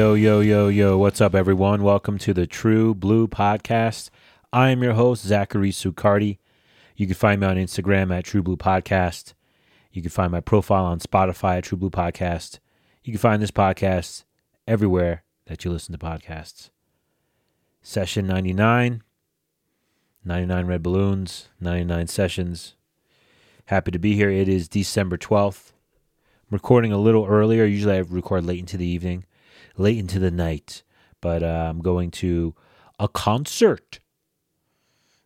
Yo, yo, yo, yo. What's up, everyone? Welcome to the True Blue Podcast. I am your host, Zachary Sucardi. You can find me on Instagram at True Blue Podcast. You can find my profile on Spotify at True Blue Podcast. You can find this podcast everywhere that you listen to podcasts. Session 99, 99 Red Balloons, 99 sessions. Happy to be here. It is December 12th. I'm recording a little earlier. Usually I record late into the evening, late into the night. But uh, I'm going to a concert.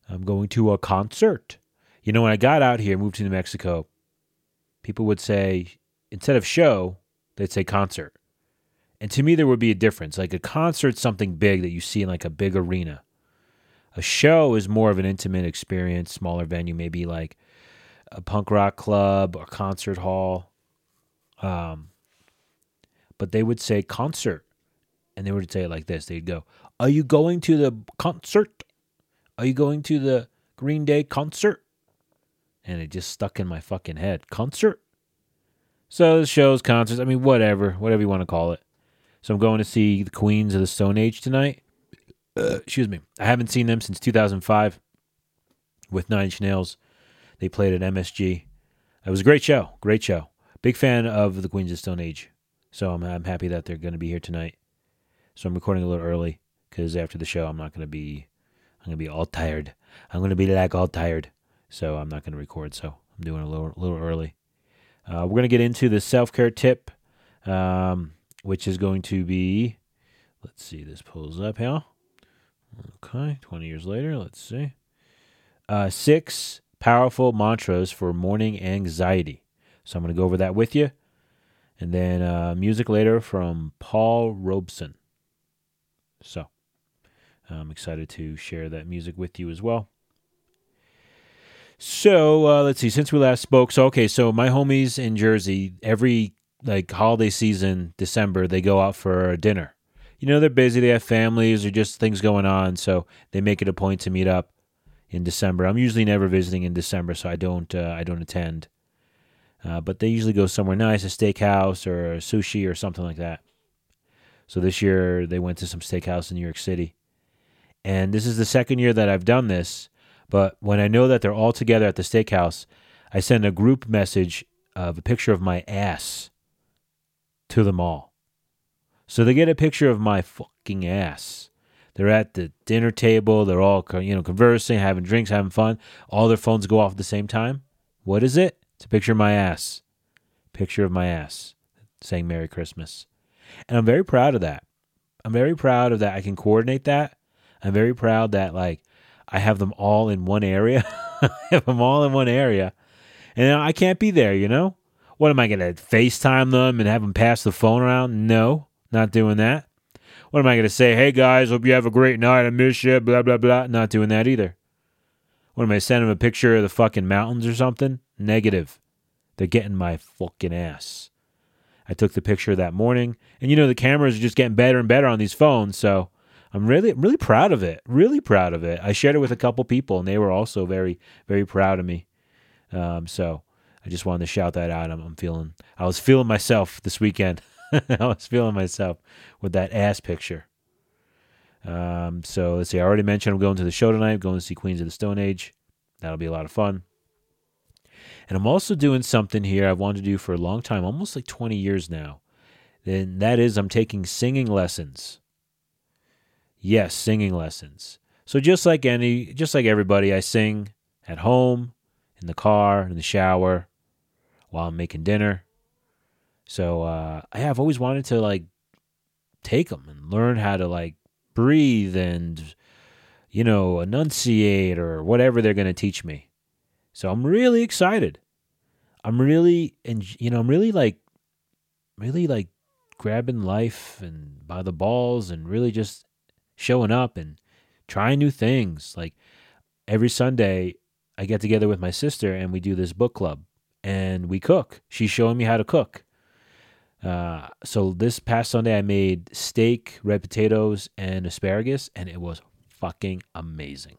I'm going to a concert. You know, when I got out here, moved to New Mexico, people would say, instead of show, they'd say concert. And to me, there would be a difference. Like a concert, something big that you see in like a big arena. A show is more of an intimate experience, smaller venue, maybe like a punk rock club or concert hall. Um, but they would say concert, and they would say it like this. They'd go, "Are you going to the concert? Are you going to the Green Day concert?" And it just stuck in my fucking head. Concert. So shows, concerts. I mean, whatever, whatever you want to call it. So I'm going to see the Queens of the Stone Age tonight. Uh, excuse me. I haven't seen them since 2005 with Nine Inch Nails. They played at MSG. It was a great show. Great show. Big fan of the Queens of the Stone Age. So I'm, I'm happy that they're going to be here tonight. So I'm recording a little early because after the show, I'm not going to be, I'm going to be all tired. I'm going to be like all tired. So I'm not going to record. So I'm doing a little, little early. Uh, we're going to get into the self care tip, um, which is going to be, let's see, this pulls up here. Okay, 20 years later, let's see. Uh, six powerful mantras for morning anxiety. So I'm going to go over that with you. And then uh, music later from Paul Robeson. So I'm excited to share that music with you as well. So uh, let's see. Since we last spoke, so okay. So my homies in Jersey, every like holiday season, December, they go out for dinner. You know, they're busy. They have families or just things going on, so they make it a point to meet up in December. I'm usually never visiting in December, so I don't uh, I don't attend. Uh, but they usually go somewhere nice, a steakhouse or a sushi or something like that. So this year they went to some steakhouse in New York City, and this is the second year that I've done this. But when I know that they're all together at the steakhouse, I send a group message of a picture of my ass to them all. So they get a picture of my fucking ass. They're at the dinner table. They're all you know conversing, having drinks, having fun. All their phones go off at the same time. What is it? It's a picture of my ass. Picture of my ass saying Merry Christmas. And I'm very proud of that. I'm very proud of that. I can coordinate that. I'm very proud that like I have them all in one area. I have them all in one area. And I can't be there, you know? What am I going to FaceTime them and have them pass the phone around? No, not doing that. What am I going to say? Hey guys, hope you have a great night. I miss you. Blah, blah, blah. Not doing that either. What am I sending them a picture of the fucking mountains or something? Negative. They're getting my fucking ass. I took the picture that morning, and you know the cameras are just getting better and better on these phones, so I'm really really proud of it. Really proud of it. I shared it with a couple people, and they were also very very proud of me. Um, so I just wanted to shout that out. I'm, I'm feeling I was feeling myself this weekend. I was feeling myself with that ass picture. Um, so let's see. I already mentioned I'm going to the show tonight. I'm going to see Queens of the Stone Age. That'll be a lot of fun. And I'm also doing something here I've wanted to do for a long time, almost like 20 years now. And that is I'm taking singing lessons. Yes, singing lessons. So just like any just like everybody, I sing at home, in the car, in the shower, while I'm making dinner. So uh I have always wanted to like take them and learn how to like breathe and you know, enunciate or whatever they're going to teach me. So I'm really excited. I'm really and you know, I'm really like really like grabbing life and by the balls and really just showing up and trying new things. Like every Sunday I get together with my sister and we do this book club and we cook. She's showing me how to cook. Uh, so this past Sunday I made steak, red potatoes, and asparagus, and it was fucking amazing.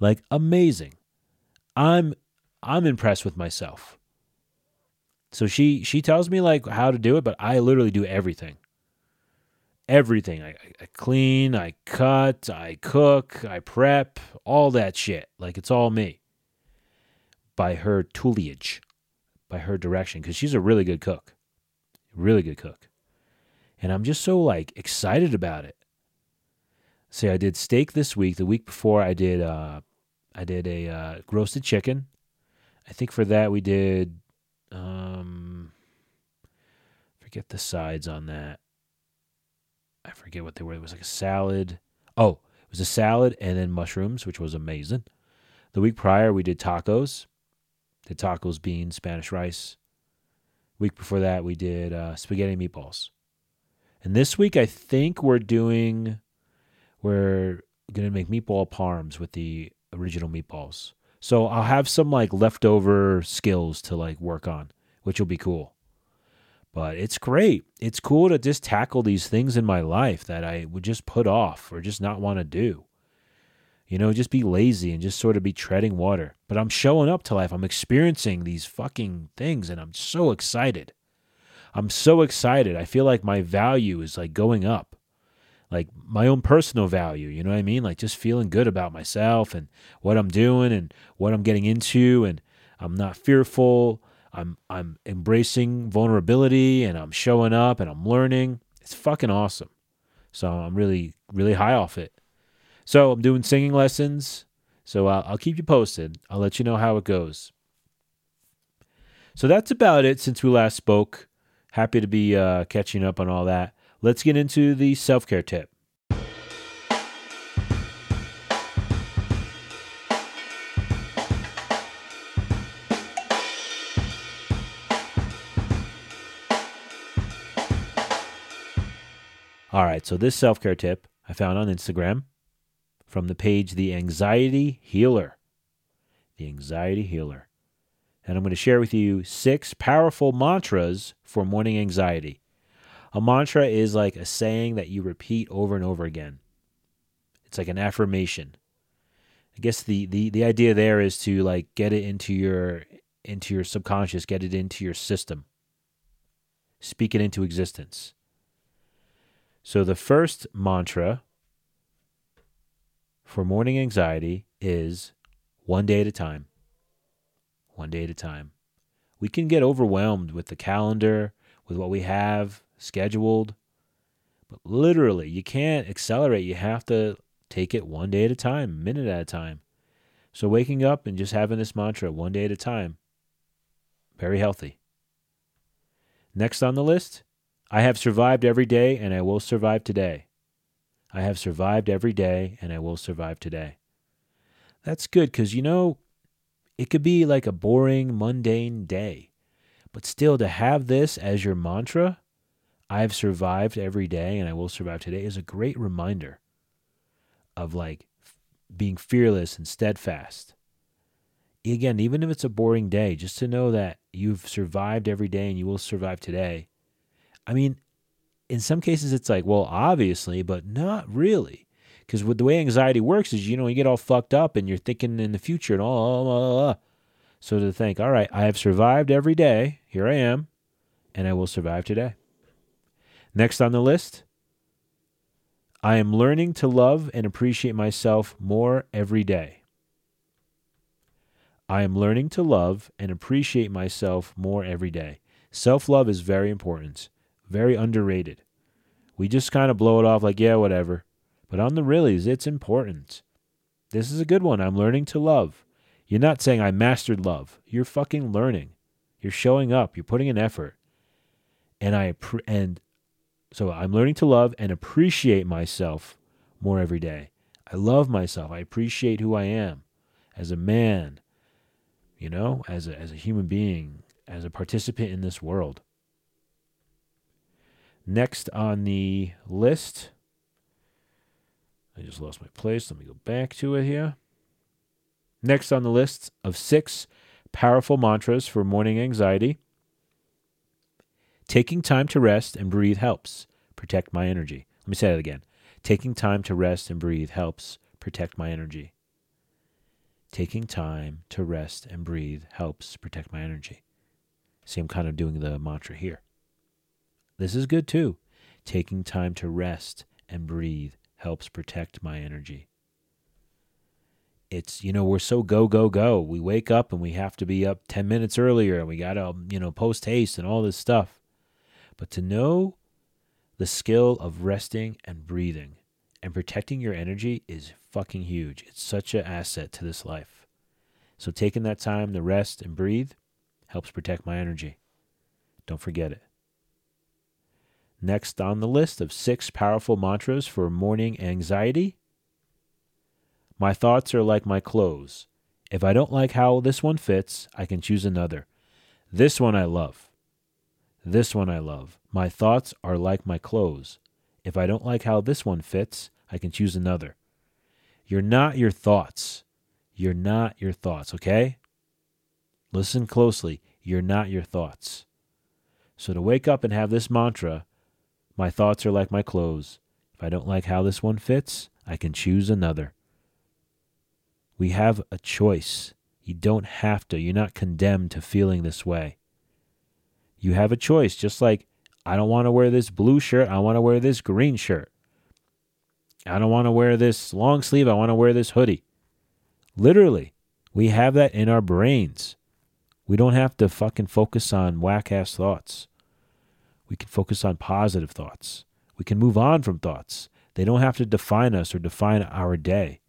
Like amazing. I'm I'm impressed with myself. So she she tells me like how to do it, but I literally do everything. everything. I, I clean, I cut, I cook, I prep, all that shit. Like it's all me. By her tutelage, by her direction, because she's a really good cook. Really good cook. And I'm just so like excited about it. Say I did steak this week. The week before I did uh I did a uh, roasted chicken. I think for that we did um forget the sides on that. I forget what they were. It was like a salad. Oh, it was a salad and then mushrooms, which was amazing. The week prior, we did tacos. Did tacos, beans, Spanish rice. Week before that, we did uh, spaghetti meatballs. And this week, I think we're doing, we're going to make meatball parms with the original meatballs. So I'll have some like leftover skills to like work on, which will be cool. But it's great. It's cool to just tackle these things in my life that I would just put off or just not want to do. You know, just be lazy and just sort of be treading water. But I'm showing up to life. I'm experiencing these fucking things and I'm so excited. I'm so excited. I feel like my value is like going up. Like my own personal value, you know what I mean? Like just feeling good about myself and what I'm doing and what I'm getting into and I'm not fearful. I'm I'm embracing vulnerability and I'm showing up and I'm learning. It's fucking awesome. So I'm really really high off it. So I'm doing singing lessons. So I'll, keep you posted. I'll let you know how it goes. So that's about it since we last spoke. Happy to be uh, catching up on all that. Let's get into the self care tip. All right, so this self care tip I found on Instagram from the page The Anxiety Healer. The Anxiety Healer. And I'm going to share with you six powerful mantras for morning anxiety. A mantra is like a saying that you repeat over and over again. It's like an affirmation. I guess the, the, the idea there is to like get it into your into your subconscious, get it into your system. Speak it into existence. So the first mantra for morning anxiety is one day at a time. One day at a time. We can get overwhelmed with the calendar, with what we have scheduled, but literally, you can't accelerate. You have to take it one day at a time, minute at a time. So waking up and just having this mantra one day at a time, very healthy. Next on the list, I have survived every day and I will survive today. I have survived every day and I will survive today. That's good because, you know, it could be like a boring, mundane day. But still, to have this as your mantra, I've survived every day and I will survive today, is a great reminder of like being fearless and steadfast. Again, even if it's a boring day, just to know that you've survived every day and you will survive today I mean, in some cases, it's like, well, obviously, but not really. Because with the way anxiety works is, you know, you get all fucked up and you're thinking in the future and all, blah, blah, blah. So to think, all right, I have survived every day. Here I am, and I will survive today. Next on the list, I am learning to love and appreciate myself more every day. I am learning to love and appreciate myself more every day. Self love is very important. Very underrated. We just kind of blow it off like, yeah, whatever. But on the reallys, it's important. This is a good one. I'm learning to love. You're not saying I mastered love. You're fucking learning. You're showing up. You're putting in effort. And I and so I'm learning to love and appreciate myself more every day. I love myself. I appreciate who I am as a man, you know, as a, as a human being, as a participant in this world. Next on the list, I just lost my place. Let me go back to it here. Next on the list of six powerful mantras for morning anxiety taking time to rest and breathe helps protect my energy. Let me say that again. Taking time to rest and breathe helps protect my energy. Taking time to rest and breathe helps protect my energy. See, I'm kind of doing the mantra here. This is good too. Taking time to rest and breathe helps protect my energy. It's, you know, we're so go, go, go. We wake up and we have to be up 10 minutes earlier and we got to, you know, post haste and all this stuff. But to know the skill of resting and breathing and protecting your energy is fucking huge. It's such an asset to this life. So taking that time to rest and breathe helps protect my energy. Don't forget it. Next on the list of six powerful mantras for morning anxiety My thoughts are like my clothes. If I don't like how this one fits, I can choose another. This one I love. This one I love. My thoughts are like my clothes. If I don't like how this one fits, I can choose another. You're not your thoughts. You're not your thoughts, okay? Listen closely. You're not your thoughts. So to wake up and have this mantra, my thoughts are like my clothes. If I don't like how this one fits, I can choose another. We have a choice. You don't have to. You're not condemned to feeling this way. You have a choice, just like I don't want to wear this blue shirt, I want to wear this green shirt. I don't want to wear this long sleeve, I want to wear this hoodie. Literally, we have that in our brains. We don't have to fucking focus on whack ass thoughts. We can focus on positive thoughts. We can move on from thoughts. They don't have to define us or define our day.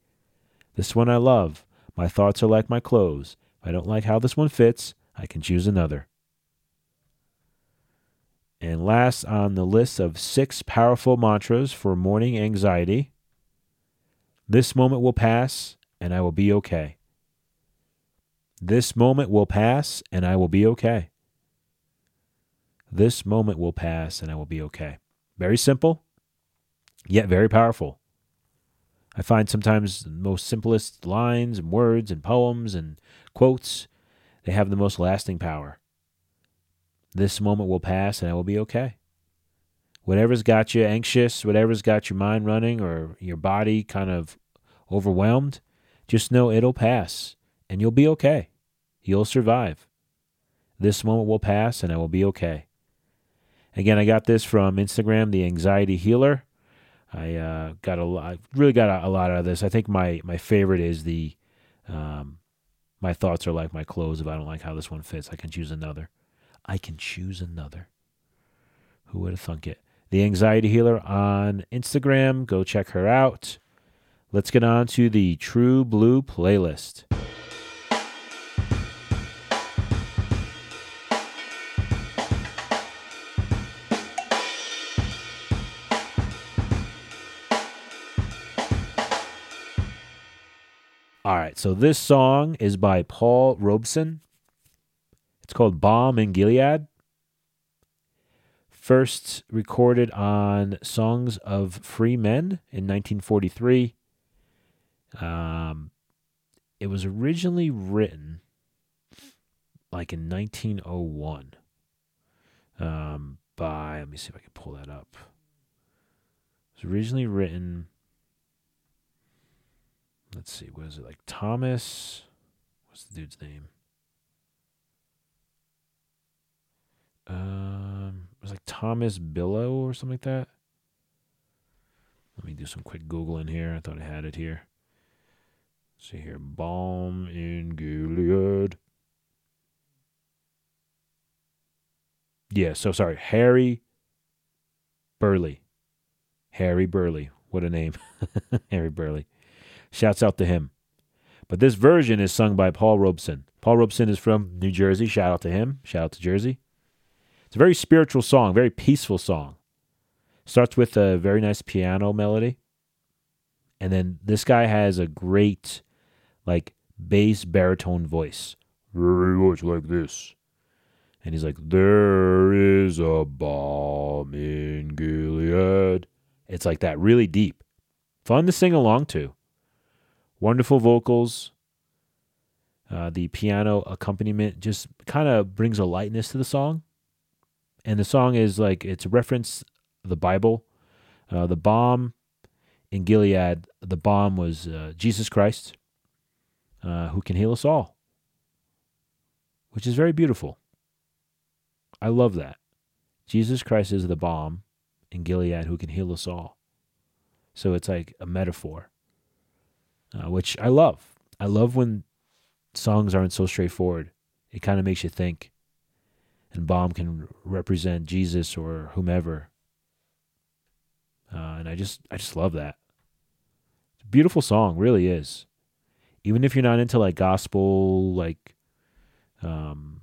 This one I love. My thoughts are like my clothes. If I don't like how this one fits, I can choose another. And last on the list of six powerful mantras for morning anxiety this moment will pass and I will be okay. This moment will pass and I will be okay. This moment will pass and I will be okay. Very simple, yet very powerful. I find sometimes the most simplest lines and words and poems and quotes, they have the most lasting power. This moment will pass and I will be okay. Whatever's got you anxious, whatever's got your mind running or your body kind of overwhelmed, just know it'll pass and you'll be okay. You'll survive. This moment will pass and I will be okay. Again, I got this from Instagram, the Anxiety Healer. I uh, got a lot, really got a, a, lot out of this. I think my my favorite is the, um, my thoughts are like my clothes. If I don't like how this one fits, I can choose another. I can choose another. Who would have thunk it? The Anxiety Healer on Instagram. Go check her out. Let's get on to the True Blue playlist. All right, so this song is by Paul Robeson. It's called Balm in Gilead. First recorded on Songs of Free Men in 1943. Um, it was originally written like in 1901 um, by, let me see if I can pull that up. It was originally written, let's see, what is it, like Thomas, what's the dude's name? Um, it was like Thomas Billow or something like that. Let me do some quick Googling here. I thought I had it here. Let's see here. Balm in Gilead. Yeah, so sorry. Harry Burleigh. Harry Burleigh. What a name. Harry Burleigh. Shouts out to him. But this version is sung by Paul Robeson. Paul Robeson is from New Jersey. Shout out to him. Shout out to Jersey. It's a very spiritual song, very peaceful song. Starts with a very nice piano melody. And then this guy has a great, like, bass baritone voice. Very much like this. And he's like, There is a balm in Gilead. It's like that, really deep. Fun to sing along to. Wonderful vocals. Uh, the piano accompaniment just kind of brings a lightness to the song and the song is like it's a reference the Bible. Uh, the balm in Gilead, the balm was uh, Jesus Christ, uh, who can heal us all, which is very beautiful. I love that. Jesus Christ is the balm in Gilead who can heal us all. So it's like a metaphor, uh, which I love. I love when songs aren't so straightforward. It kind of makes you think. And Balm can represent Jesus or whomever. Uh, and I just, I just love that. It's a beautiful song, really is. Even if you're not into like gospel, like um,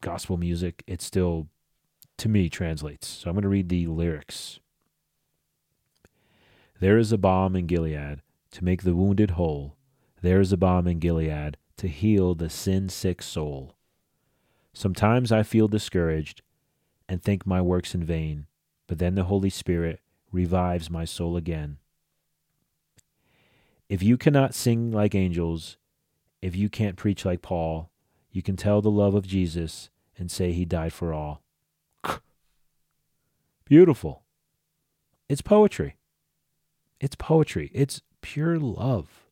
gospel music, it still, to me, translates. So I'm going to read the lyrics. There is a balm in Gilead to make the wounded whole. There is a balm in Gilead to heal the sin sick soul. Sometimes I feel discouraged and think my work's in vain, but then the Holy Spirit revives my soul again. If you cannot sing like angels, if you can't preach like Paul, you can tell the love of Jesus and say he died for all. Beautiful. It's poetry. It's poetry. It's pure love.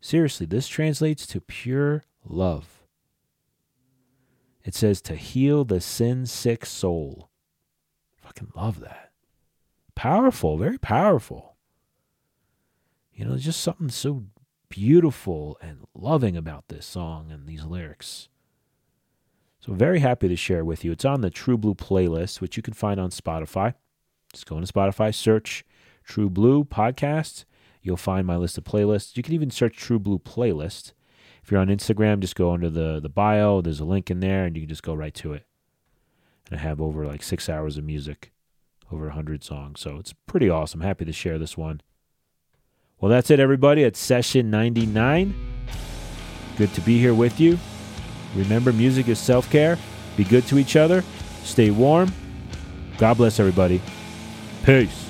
Seriously, this translates to pure love. It says to heal the sin sick soul. Fucking love that. Powerful, very powerful. You know, just something so beautiful and loving about this song and these lyrics. So, very happy to share with you. It's on the True Blue playlist, which you can find on Spotify. Just go into Spotify, search True Blue podcast. You'll find my list of playlists. You can even search True Blue playlist. If you're on Instagram, just go under the, the bio. There's a link in there, and you can just go right to it. And I have over like six hours of music, over 100 songs. So it's pretty awesome. Happy to share this one. Well, that's it, everybody. It's session 99. Good to be here with you. Remember, music is self care. Be good to each other. Stay warm. God bless everybody. Peace.